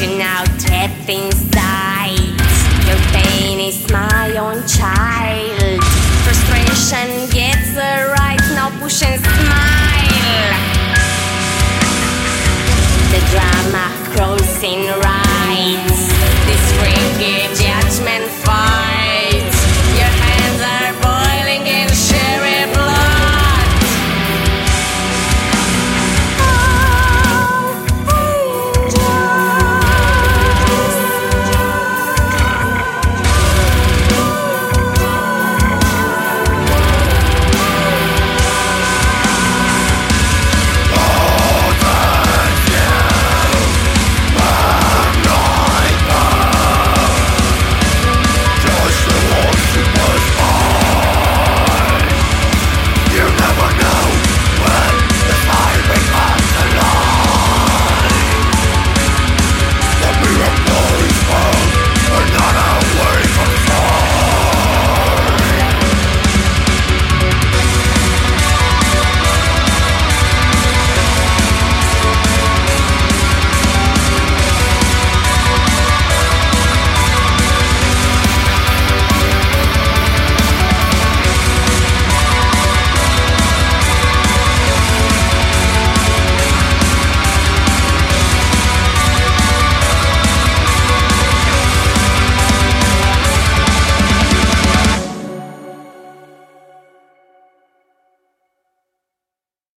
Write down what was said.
Now out inside. Your pain is my own child. Frustration gets the right, now pushing.